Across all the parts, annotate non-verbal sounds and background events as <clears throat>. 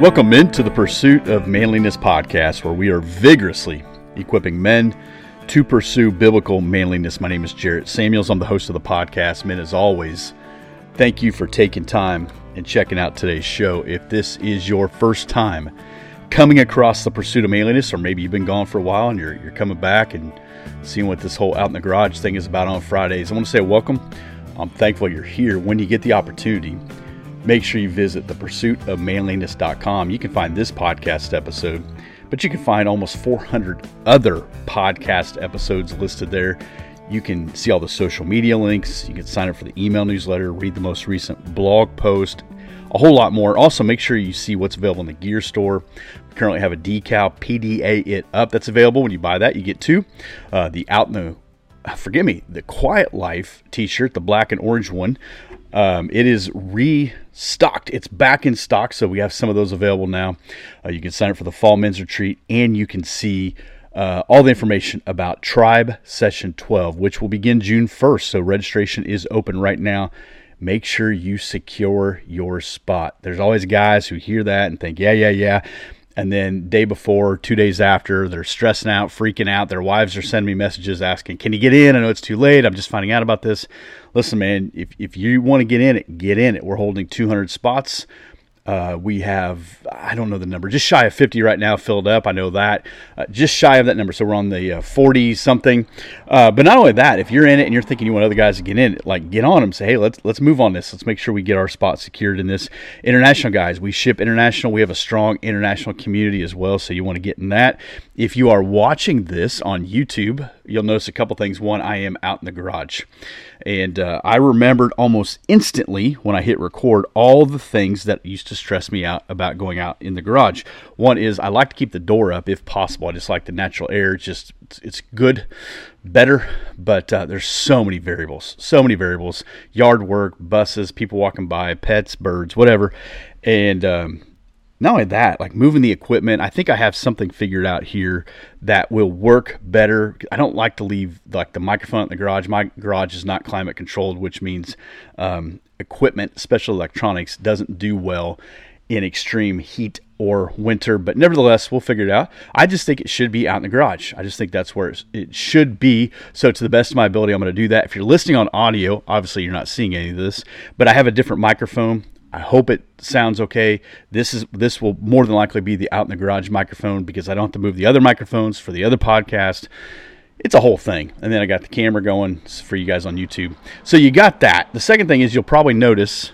Welcome into the Pursuit of Manliness podcast, where we are vigorously equipping men to pursue biblical manliness. My name is Jarrett Samuels. I'm the host of the podcast. Men, as always, thank you for taking time and checking out today's show. If this is your first time coming across the Pursuit of Manliness, or maybe you've been gone for a while and you're, you're coming back and seeing what this whole out in the garage thing is about on Fridays, I want to say welcome. I'm thankful you're here. When you get the opportunity, make sure you visit thepursuitofmanliness.com. You can find this podcast episode, but you can find almost 400 other podcast episodes listed there. You can see all the social media links. You can sign up for the email newsletter, read the most recent blog post, a whole lot more. Also, make sure you see what's available in the gear store. We currently have a decal PDA It Up that's available. When you buy that, you get two. Uh, the Out in the forgive me, the Quiet Life T-shirt, the black and orange one. Um, it is restocked. It's back in stock, so we have some of those available now. Uh, you can sign up for the Fall Men's Retreat, and you can see uh, all the information about Tribe Session 12, which will begin June 1st. So registration is open right now. Make sure you secure your spot. There's always guys who hear that and think, yeah, yeah, yeah and then day before two days after they're stressing out freaking out. Their wives are sending me messages asking can you get in? I know it's too late. I'm just finding out about this. Listen man if, if you want to get in it get in it. We're holding 200 spots uh, we have, I don't know the number, just shy of 50 right now filled up. I know that. Uh, just shy of that number. So we're on the 40 uh, something. Uh, but not only that, if you're in it and you're thinking you want other guys to get in like get on them. Say, hey, let's let's move on this. Let's make sure we get our spot secured in this. International guys, we ship international. We have a strong international community as well. So you want to get in that. If you are watching this on YouTube, you'll notice a couple things. One, I am out in the garage. And uh, I remembered almost instantly when I hit record all the things that used to stress me out about going out in the garage. One is I like to keep the door up if possible. I just like the natural air. It's just it's good, better, but uh, there's so many variables, so many variables. Yard work, buses, people walking by, pets, birds, whatever, and um, not only that, like moving the equipment, I think I have something figured out here that will work better. I don't like to leave like the microphone in the garage. My garage is not climate controlled, which means um, equipment, special electronics, doesn't do well in extreme heat or winter. But nevertheless, we'll figure it out. I just think it should be out in the garage. I just think that's where it should be. So, to the best of my ability, I'm going to do that. If you're listening on audio, obviously you're not seeing any of this, but I have a different microphone I hope it sounds okay. This is this will more than likely be the out in the garage microphone because I don't have to move the other microphones for the other podcast. It's a whole thing. And then I got the camera going for you guys on YouTube. So you got that. The second thing is you'll probably notice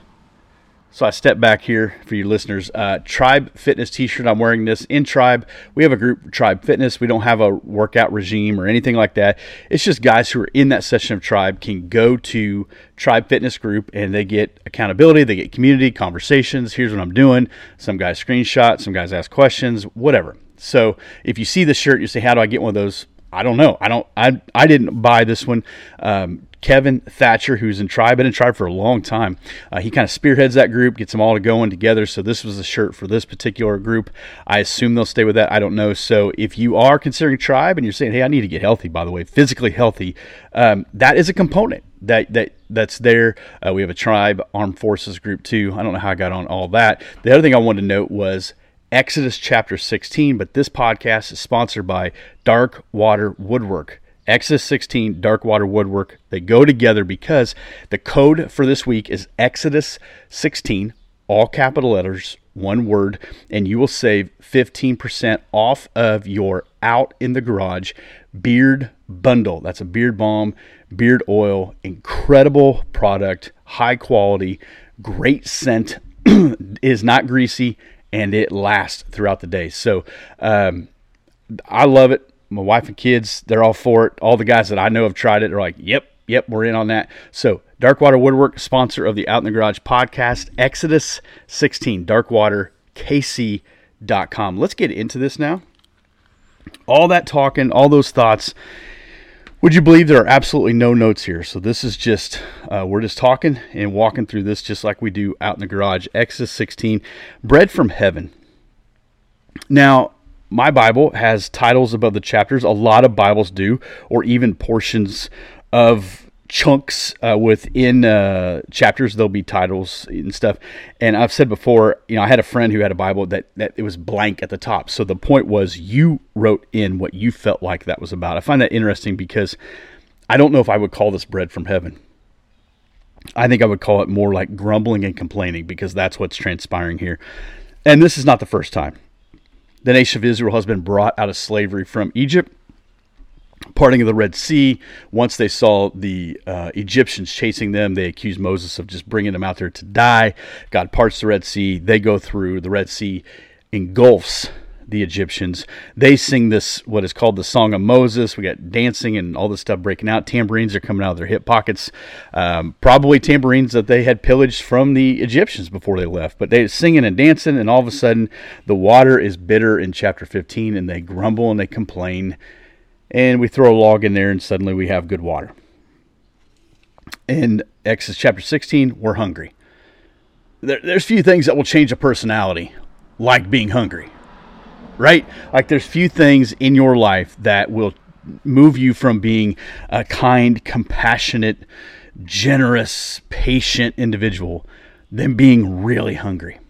so I step back here for you listeners. Uh, Tribe Fitness T-shirt. I'm wearing this in Tribe. We have a group, Tribe Fitness. We don't have a workout regime or anything like that. It's just guys who are in that session of Tribe can go to Tribe Fitness Group and they get accountability. They get community conversations. Here's what I'm doing. Some guys screenshot. Some guys ask questions. Whatever. So if you see the shirt, you say, "How do I get one of those?" I don't know. I don't. I I didn't buy this one. Um, Kevin Thatcher, who's in Tribe, been in Tribe for a long time. Uh, he kind of spearheads that group, gets them all to going together. So this was a shirt for this particular group. I assume they'll stay with that. I don't know. So if you are considering Tribe and you're saying, "Hey, I need to get healthy," by the way, physically healthy, um, that is a component that that that's there. Uh, we have a Tribe Armed Forces group too. I don't know how I got on all that. The other thing I wanted to note was Exodus chapter 16, but this podcast is sponsored by Dark Water Woodwork. Exodus 16, Dark Water Woodwork, they go together because the code for this week is Exodus 16, all capital letters, one word, and you will save 15% off of your out in the garage beard bundle. That's a beard balm, beard oil, incredible product, high quality, great scent, <clears throat> is not greasy and it lasts throughout the day. So um, I love it. My wife and kids, they're all for it. All the guys that I know have tried it They're like, yep, yep, we're in on that. So Darkwater Woodwork, sponsor of the Out in the Garage podcast, Exodus 16, darkwaterkc.com. Let's get into this now. All that talking, all those thoughts would you believe there are absolutely no notes here? So this is just uh, we're just talking and walking through this just like we do out in the garage. Exodus 16, bread from heaven. Now, my Bible has titles above the chapters. A lot of Bibles do, or even portions of chunks uh, within uh, chapters. There'll be titles and stuff. And I've said before, you know, I had a friend who had a Bible that that it was blank at the top. So the point was you wrote in what you felt like that was about. I find that interesting because I don't know if I would call this bread from heaven. I think I would call it more like grumbling and complaining because that's what's transpiring here. And this is not the first time. The nation of Israel has been brought out of slavery from Egypt parting of the Red Sea. Once they saw the uh, Egyptians chasing them, they accused Moses of just bringing them out there to die. God parts the Red Sea. They go through. The Red Sea engulfs the Egyptians. They sing this, what is called the Song of Moses. We got dancing and all this stuff breaking out. Tambourines are coming out of their hip pockets. Um, probably tambourines that they had pillaged from the Egyptians before they left. But they're singing and dancing, and all of a sudden, the water is bitter in chapter 15, and they grumble and they complain and we throw a log in there, and suddenly we have good water. In Exodus chapter 16, we're hungry. There, there's few things that will change a personality like being hungry, right? Like there's few things in your life that will move you from being a kind, compassionate, generous, patient individual than being really hungry.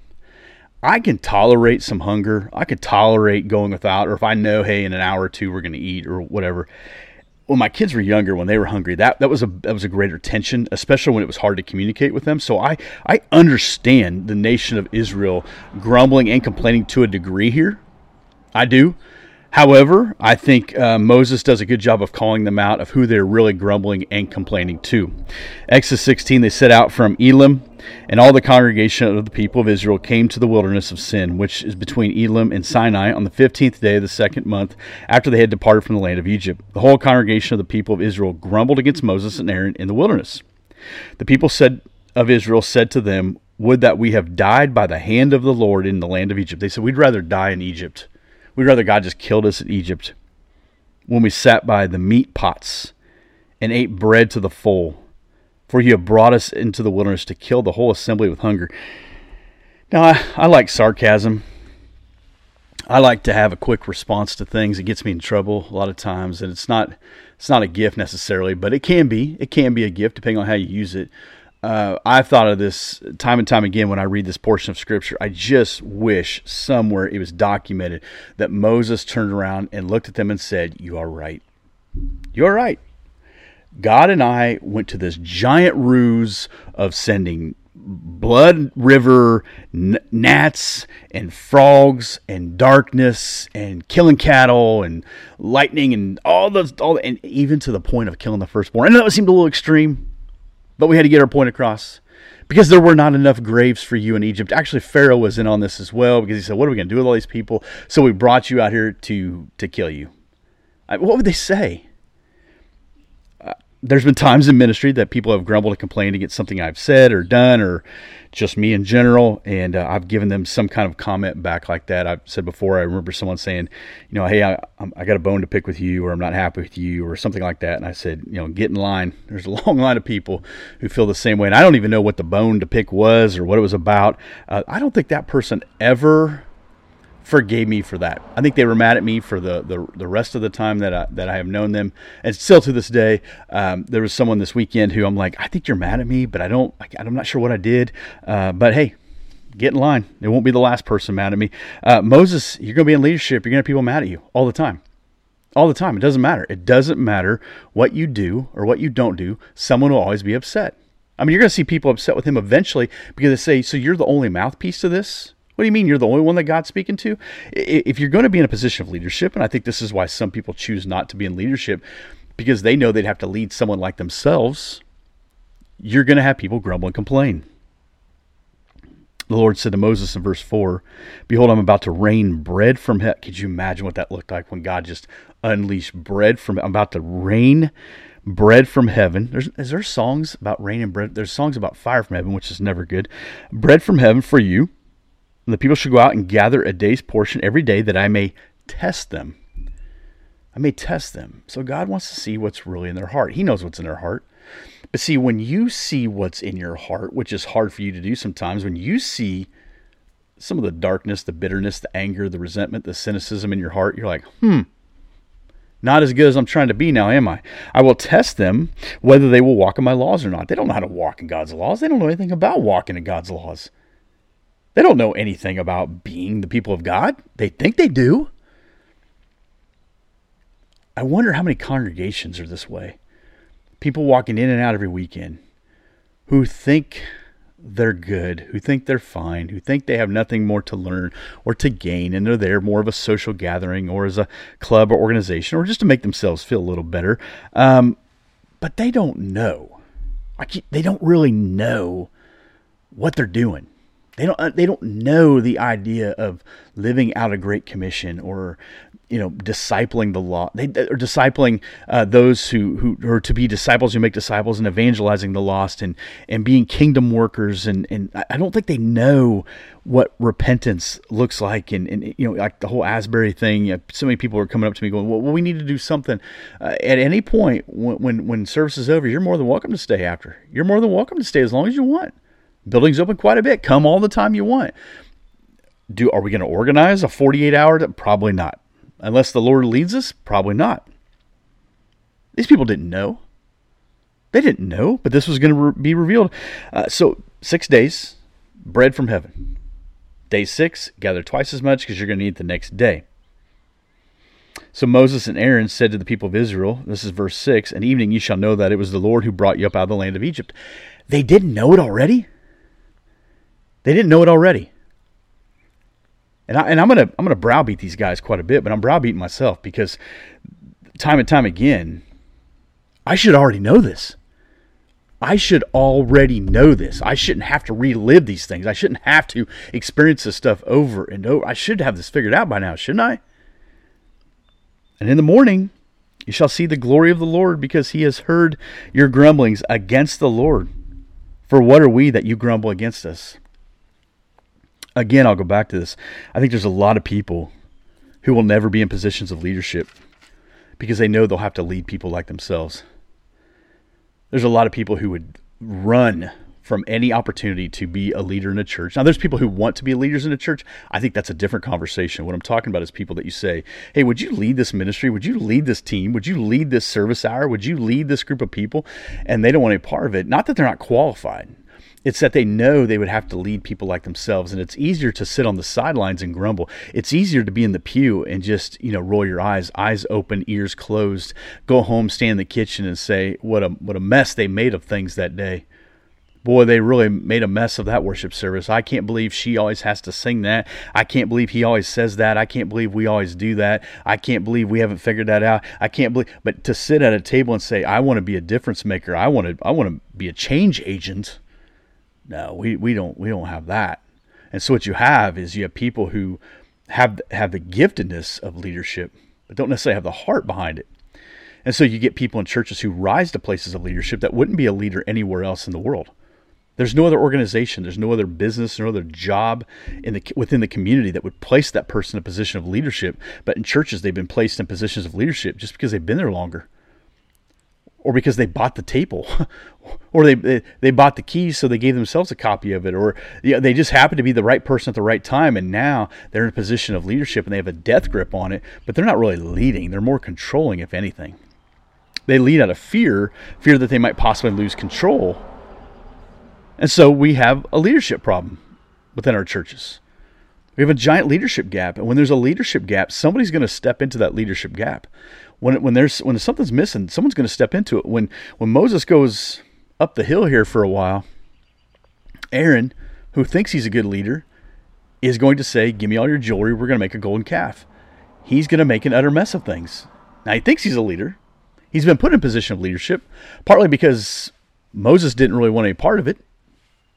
I can tolerate some hunger. I could tolerate going without, or if I know, hey, in an hour or two we're going to eat or whatever. When my kids were younger, when they were hungry, that, that was a that was a greater tension, especially when it was hard to communicate with them. So I I understand the nation of Israel grumbling and complaining to a degree here. I do. However, I think uh, Moses does a good job of calling them out of who they're really grumbling and complaining to. Exodus 16, they set out from Elim, and all the congregation of the people of Israel came to the wilderness of Sin, which is between Elim and Sinai, on the 15th day of the second month after they had departed from the land of Egypt. The whole congregation of the people of Israel grumbled against Moses and Aaron in the wilderness. The people said of Israel said to them, Would that we have died by the hand of the Lord in the land of Egypt. They said, We'd rather die in Egypt We'd rather God just killed us in Egypt when we sat by the meat pots and ate bread to the full. For you have brought us into the wilderness to kill the whole assembly with hunger. Now, I, I like sarcasm. I like to have a quick response to things. It gets me in trouble a lot of times, and it's not it's not a gift necessarily, but it can be. It can be a gift depending on how you use it uh, I've thought of this time and time again when I read this portion of scripture. I just wish somewhere it was documented that Moses turned around and looked at them and said, You are right. You are right. God and I went to this giant ruse of sending blood river gnats and frogs and darkness and killing cattle and lightning and all those all and even to the point of killing the firstborn. I know it seemed a little extreme, but we had to get our point across because there were not enough graves for you in Egypt. Actually, Pharaoh was in on this as well because he said, "What are we going to do with all these people?" So we brought you out here to to kill you. I, what would they say? There's been times in ministry that people have grumbled and complained against something I've said or done or just me in general. And uh, I've given them some kind of comment back like that. I've said before, I remember someone saying, you know, hey, I, I got a bone to pick with you or I'm not happy with you or something like that. And I said, you know, get in line. <laughs> There's a long line of people who feel the same way. And I don't even know what the bone to pick was or what it was about. Uh, I don't think that person ever forgave me for that. I think they were mad at me for the, the, the rest of the time that I, that I have known them. And still to this day, um, there was someone this weekend who I'm like, I think you're mad at me, but I don't, I'm not sure what I did. Uh, but hey, get in line. It won't be the last person mad at me. Uh, Moses, you're going to be in leadership. You're going to have people mad at you all the time. All the time. It doesn't matter. It doesn't matter what you do or what you don't do. Someone will always be upset. I mean, you're going to see people upset with him eventually because they say, So you're the only mouthpiece to this? What do you mean you're the only one that God's speaking to? If you're going to be in a position of leadership, and I think this is why some people choose not to be in leadership because they know they'd have to lead someone like themselves, you're going to have people grumble and complain. The Lord said to Moses in verse 4, Behold, I'm about to rain bread from heaven. Could you imagine what that looked like when God just unleashed bread from I'm about to rain bread from heaven. There's is there songs about rain and bread? There's songs about fire from heaven, which is never good. Bread from heaven for you and the people should go out and gather a day's portion every day that I may test them. I may test them. So God wants to see what's really in their heart. He knows what's in their heart. But see, when you see what's in your heart, which is hard for you to do sometimes, when you see some of the darkness, the bitterness, the anger, the resentment, the cynicism in your heart, you're like, hmm, Not as good as I'm trying to be now, am I? I will test them whether they will walk in my laws or not. They don't know how to walk in God's laws. They don't know anything about walking in God's laws. They don't know anything about being the people of God. They think they do. I wonder how many congregations are this way. People walking in and out every weekend who think they're good, who think they're fine, who think they have nothing more to learn or to gain, and they're there more of a social gathering or as a club or organization or just to make themselves feel a little better. Um, but they don't know. Like they don't really know what they're doing. They don't. Uh, they don't know the idea of living out a great commission or you know, discipling the law. They are discipling uh, those who, who are to be disciples who make disciples and evangelizing the lost and, and being kingdom workers. And, and I don't think they know what repentance looks like. And, and you know, like the whole Asbury thing, you know, so many people are coming up to me going, well, we need to do something. Uh, at any point when, when, when service is over, you're more than welcome to stay after. You're more than welcome to stay as long as you want. Building's open quite a bit. Come all the time you want. Do are we going to organize a 48 hour? Probably not. Unless the Lord leads us? Probably not. These people didn't know. They didn't know, but this was going to re- be revealed. Uh, so, six days, bread from heaven. Day six, gather twice as much because you're going to eat the next day. So Moses and Aaron said to the people of Israel, this is verse 6, An evening you shall know that it was the Lord who brought you up out of the land of Egypt. They didn't know it already. They didn't know it already and I, and I'm gonna I'm gonna browbeat these guys quite a bit, but I'm browbeating myself because time and time again, I should already know this. I should already know this. I shouldn't have to relive these things. I shouldn't have to experience this stuff over and over. I should have this figured out by now, shouldn't I? And in the morning, you shall see the glory of the Lord because he has heard your grumblings against the Lord. For what are we that you grumble against us? Again, I'll go back to this. I think there's a lot of people who will never be in positions of leadership because they know they'll have to lead people like themselves. There's a lot of people who would run from any opportunity to be a leader in a church. Now, there's people who want to be leaders in a church. I think that's a different conversation. What I'm talking about is people that you say, hey, would you lead this ministry? Would you lead this team? Would you lead this service hour? Would you lead this group of people? And they don't want any part of it. Not that they're not qualified it's that they know they would have to lead people like themselves and it's easier to sit on the sidelines and grumble. It's easier to be in the pew and just you know roll your eyes eyes open ears closed go home stand in the kitchen and say what a what a mess they made of things that day. Boy they really made a mess of that worship service. I can't believe she always has to sing that. I can't believe he always says that. I can't believe we always do that. I can't believe we haven't figured that out. I can't believe but to sit at a table and say i want to be a difference maker. I want to i want to be a change agent no, we, we don't we don't have that. And so what you have is you have people who have have the giftedness of leadership, but don't necessarily have the heart behind it. And so you get people in churches who rise to places of leadership that wouldn't be a leader anywhere else in the world. There's no other organization, there's no other business, no other job in the within the community that would place that person in a position of leadership. But in churches, they've been placed in positions of leadership just because they've been there longer or because they bought the table or they, they, they bought the keys so they gave themselves a copy of it. Or you know, they just happened to be the right person at the right time and now they're in a position of leadership and they have a death grip on it but they're not really leading. They're more controlling if anything. They lead out of fear fear that they might possibly lose control. And so we have a leadership problem within our churches. We have a giant leadership gap and when there's a leadership gap somebody's going to step into that leadership gap. When when there's when something's missing, someone's going to step into it. When when Moses goes up the hill here for a while, Aaron, who thinks he's a good leader, is going to say, "Give me all your jewelry. We're going to make a golden calf." He's going to make an utter mess of things. Now he thinks he's a leader. He's been put in a position of leadership, partly because Moses didn't really want any part of it.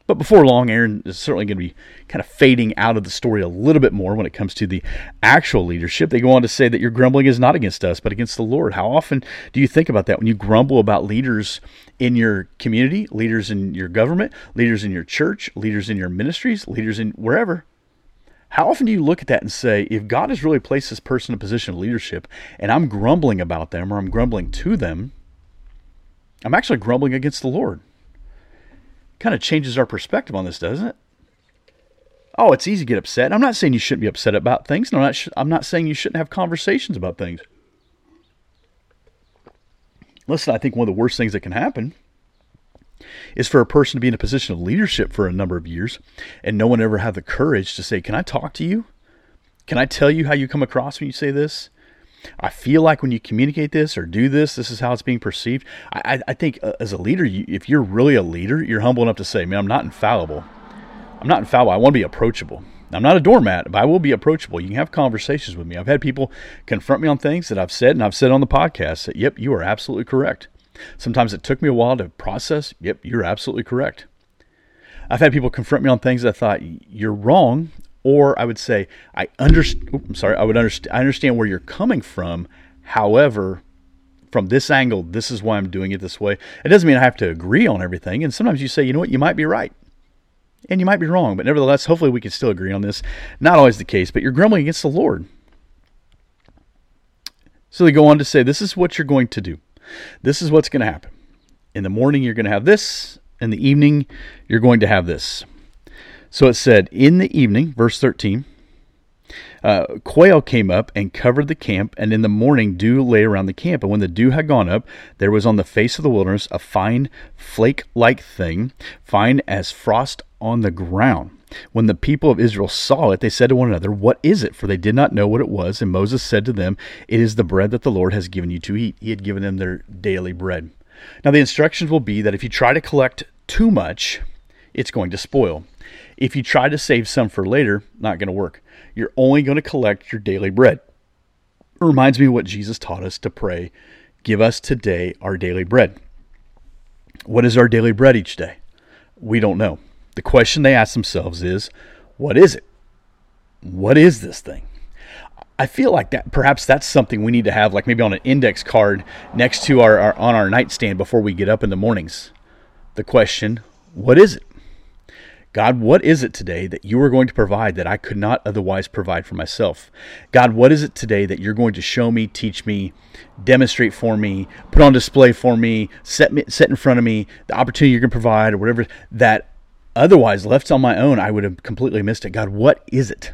But before long, Aaron is certainly going to be kind of fading out of the story a little bit more when it comes to the actual leadership. They go on to say that your grumbling is not against us, but against the Lord. How often do you think about that when you grumble about leaders in your community, leaders in your government, leaders in your church, leaders in your ministries, leaders in wherever? How often do you look at that and say, if God has really placed this person in a position of leadership and I'm grumbling about them or I'm grumbling to them, I'm actually grumbling against the Lord? Kind of changes our perspective on this, doesn't it? Oh, it's easy to get upset. I'm not saying you shouldn't be upset about things. No, I'm not, I'm not saying you shouldn't have conversations about things. Listen, I think one of the worst things that can happen is for a person to be in a position of leadership for a number of years and no one ever have the courage to say, Can I talk to you? Can I tell you how you come across when you say this? I feel like when you communicate this or do this, this is how it's being perceived. I, I think uh, as a leader, you, if you're really a leader, you're humble enough to say, man, I'm not infallible. I'm not infallible. I want to be approachable. I'm not a doormat, but I will be approachable. You can have conversations with me. I've had people confront me on things that I've said and I've said on the podcast that, yep, you are absolutely correct. Sometimes it took me a while to process. Yep, you're absolutely correct. I've had people confront me on things that I thought you're wrong, or I would say I understand. I'm sorry, I would understand. I understand where you're coming from. However, from this angle, this is why I'm doing it this way. It doesn't mean I have to agree on everything. And sometimes you say, you know what, you might be right. And you might be wrong, but nevertheless, hopefully we can still agree on this. Not always the case, but you're grumbling against the Lord. So they go on to say, This is what you're going to do. This is what's going to happen. In the morning, you're going to have this. In the evening, you're going to have this. So it said, In the evening, verse 13, uh, quail came up and covered the camp, and in the morning dew lay around the camp. And when the dew had gone up, there was on the face of the wilderness a fine flake like thing, fine as frost on the ground. When the people of Israel saw it, they said to one another, What is it? For they did not know what it was. And Moses said to them, It is the bread that the Lord has given you to eat. He had given them their daily bread. Now, the instructions will be that if you try to collect too much, it's going to spoil. If you try to save some for later, not going to work. You're only going to collect your daily bread. It reminds me what Jesus taught us to pray Give us today our daily bread. What is our daily bread each day? We don't know. The question they ask themselves is What is it? What is this thing? I feel like that perhaps that's something we need to have, like maybe on an index card next to our, our on our nightstand before we get up in the mornings. The question, what is it? God, what is it today that you are going to provide that I could not otherwise provide for myself? God, what is it today that you're going to show me, teach me, demonstrate for me, put on display for me, set me, set in front of me, the opportunity you're going to provide or whatever that otherwise left on my own, I would have completely missed it. God, what is it?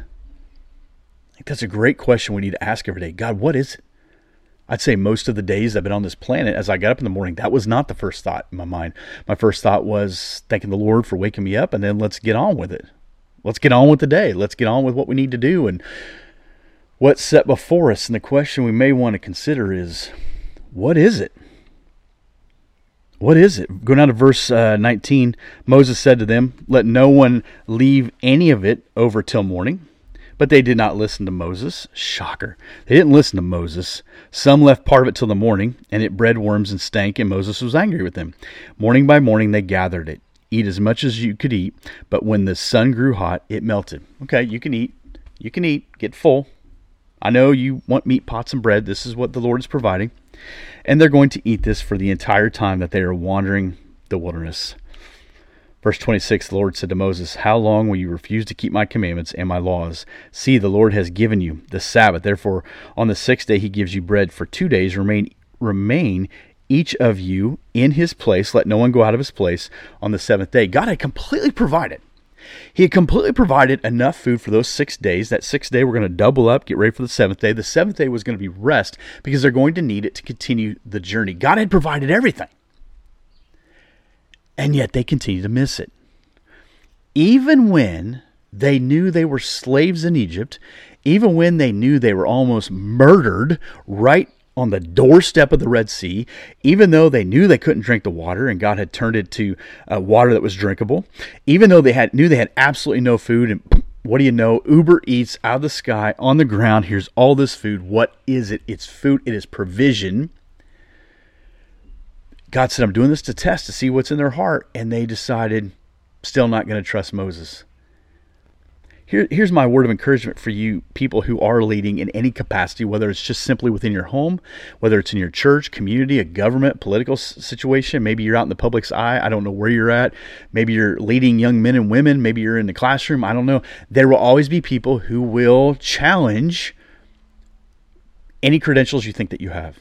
That's a great question we need to ask every day. God, what is it? I'd say most of the days I've been on this planet, as I got up in the morning, that was not the first thought in my mind. My first thought was thanking the Lord for waking me up, and then let's get on with it. Let's get on with the day. Let's get on with what we need to do and what's set before us. And the question we may want to consider is what is it? What is it? Going down to verse uh, 19, Moses said to them, Let no one leave any of it over till morning. But they did not listen to Moses. Shocker. They didn't listen to Moses. Some left part of it till the morning, and it bred worms and stank, and Moses was angry with them. Morning by morning they gathered it. Eat as much as you could eat, but when the sun grew hot, it melted. Okay, you can eat. You can eat. Get full. I know you want meat, pots, and bread. This is what the Lord is providing. And they're going to eat this for the entire time that they are wandering the wilderness. Verse 26 The Lord said to Moses, How long will you refuse to keep my commandments and my laws? See, the Lord has given you the Sabbath. Therefore, on the sixth day he gives you bread for two days. Remain, remain each of you in his place. Let no one go out of his place on the seventh day. God had completely provided. He had completely provided enough food for those six days. That sixth day, we're going to double up, get ready for the seventh day. The seventh day was going to be rest because they're going to need it to continue the journey. God had provided everything and yet they continue to miss it. Even when they knew they were slaves in Egypt, even when they knew they were almost murdered right on the doorstep of the Red Sea, even though they knew they couldn't drink the water and God had turned it to uh, water that was drinkable, even though they had knew they had absolutely no food and what do you know? Uber Eats out of the sky on the ground. Here's all this food. What is it? It's food. It is provision. God said, I'm doing this to test to see what's in their heart. And they decided, still not going to trust Moses. Here, here's my word of encouragement for you people who are leading in any capacity, whether it's just simply within your home, whether it's in your church, community, a government, political situation. Maybe you're out in the public's eye. I don't know where you're at. Maybe you're leading young men and women. Maybe you're in the classroom. I don't know. There will always be people who will challenge any credentials you think that you have.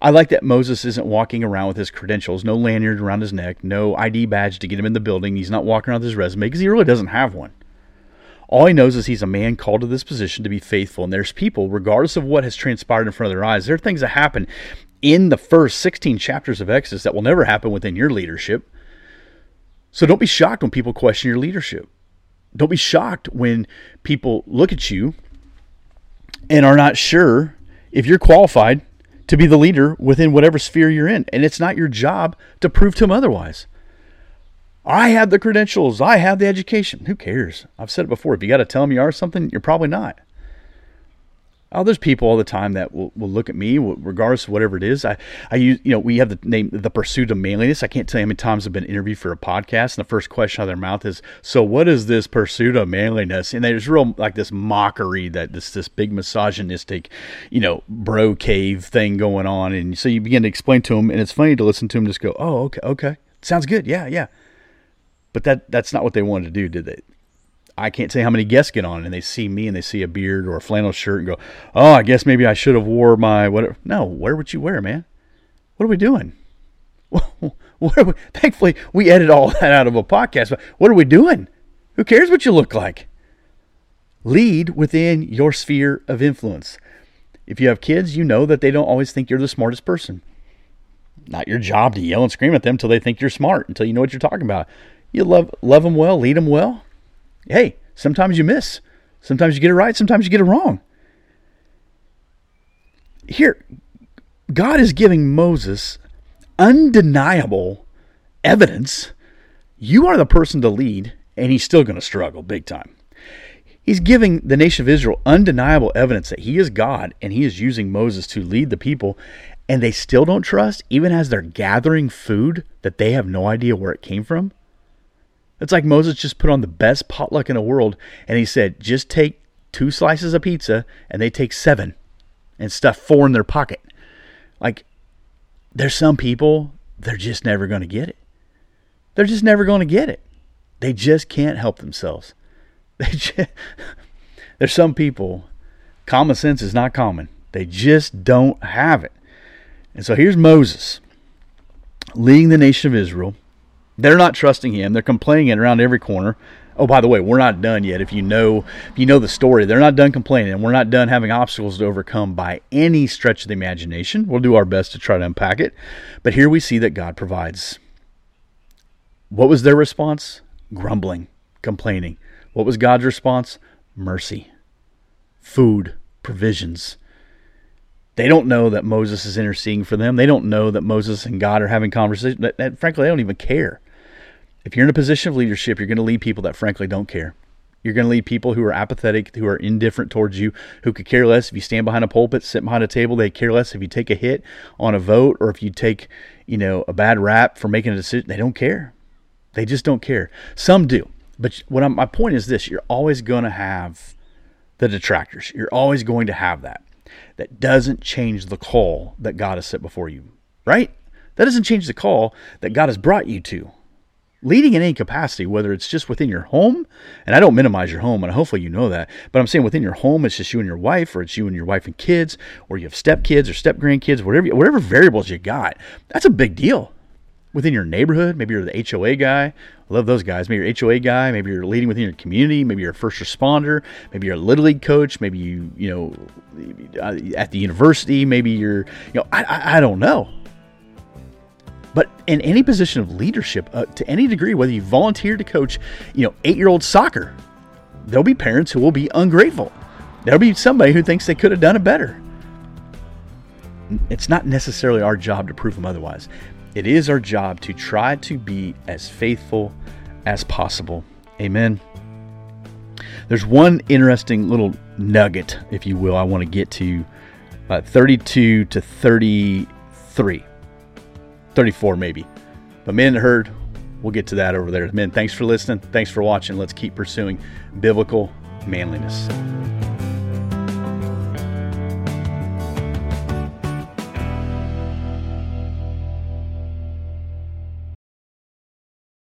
I like that Moses isn't walking around with his credentials, no lanyard around his neck, no ID badge to get him in the building. He's not walking around with his resume because he really doesn't have one. All he knows is he's a man called to this position to be faithful. And there's people, regardless of what has transpired in front of their eyes, there are things that happen in the first 16 chapters of Exodus that will never happen within your leadership. So don't be shocked when people question your leadership. Don't be shocked when people look at you and are not sure if you're qualified to be the leader within whatever sphere you're in. And it's not your job to prove to them otherwise. I have the credentials. I have the education. Who cares? I've said it before. If you got to tell them you are something, you're probably not. Oh, there's people all the time that will, will look at me, regardless of whatever it is. I, I use, you know, we have the name, the pursuit of manliness. I can't tell you how many times I've been interviewed for a podcast, and the first question out of their mouth is, "So, what is this pursuit of manliness?" And there's real like this mockery that this this big misogynistic, you know, bro cave thing going on, and so you begin to explain to them, and it's funny to listen to them just go, "Oh, okay, okay, sounds good, yeah, yeah." But that that's not what they wanted to do, did they? I can't say how many guests get on and they see me and they see a beard or a flannel shirt and go, "Oh, I guess maybe I should have wore my whatever." No, where would you wear, man. What are we doing? <laughs> what are we, thankfully, we edit all <laughs> that out of a podcast. But what are we doing? Who cares what you look like? Lead within your sphere of influence. If you have kids, you know that they don't always think you're the smartest person. Not your job to yell and scream at them until they think you're smart, until you know what you're talking about. You love love them well, lead them well. Hey, sometimes you miss. Sometimes you get it right, sometimes you get it wrong. Here, God is giving Moses undeniable evidence. You are the person to lead, and he's still going to struggle big time. He's giving the nation of Israel undeniable evidence that he is God and he is using Moses to lead the people, and they still don't trust, even as they're gathering food that they have no idea where it came from. It's like Moses just put on the best potluck in the world and he said, just take two slices of pizza and they take seven and stuff four in their pocket. Like, there's some people, they're just never going to get it. They're just never going to get it. They just can't help themselves. <laughs> They just, there's some people, common sense is not common. They just don't have it. And so here's Moses leading the nation of Israel they're not trusting him. They're complaining around every corner. Oh, by the way, we're not done yet. If you know, if you know the story, they're not done complaining, and we're not done having obstacles to overcome by any stretch of the imagination. We'll do our best to try to unpack it, but here we see that God provides. What was their response? Grumbling, complaining. What was God's response? Mercy, food, provisions. They don't know that Moses is interceding for them. They don't know that Moses and God are having conversation. That, that, frankly, they don't even care. If you're in a position of leadership, you're going to lead people that frankly don't care. You're going to lead people who are apathetic, who are indifferent towards you, who could care less if you stand behind a pulpit, sit behind a table. They care less if you take a hit on a vote or if you take, you know, a bad rap for making a decision. They don't care. They just don't care. Some do. But what I'm, my point is this: you're always going to have the detractors. You're always going to have that. That doesn't change the call that God has set before you, right? That doesn't change the call that God has brought you to leading in any capacity, whether it's just within your home, and I don't minimize your home, and hopefully you know that, but I'm saying within your home, it's just you and your wife, or it's you and your wife and kids, or you have step kids or step grandkids, whatever whatever variables you got. That's a big deal. Within your neighborhood, maybe you're the HOA guy. I love those guys. Maybe you're HOA guy. Maybe you're leading within your community. Maybe you're a first responder. Maybe you're a little league coach. Maybe you, you know, at the university. Maybe you're, you know, I, I, I don't know. But in any position of leadership, uh, to any degree, whether you volunteer to coach, you know, eight-year-old soccer, there'll be parents who will be ungrateful. There'll be somebody who thinks they could have done it better. It's not necessarily our job to prove them otherwise. It is our job to try to be as faithful as possible. Amen. There's one interesting little nugget, if you will, I want to get to uh, 32 to 33. 34 maybe. But men the herd, we'll get to that over there. Men, thanks for listening. Thanks for watching. Let's keep pursuing biblical manliness.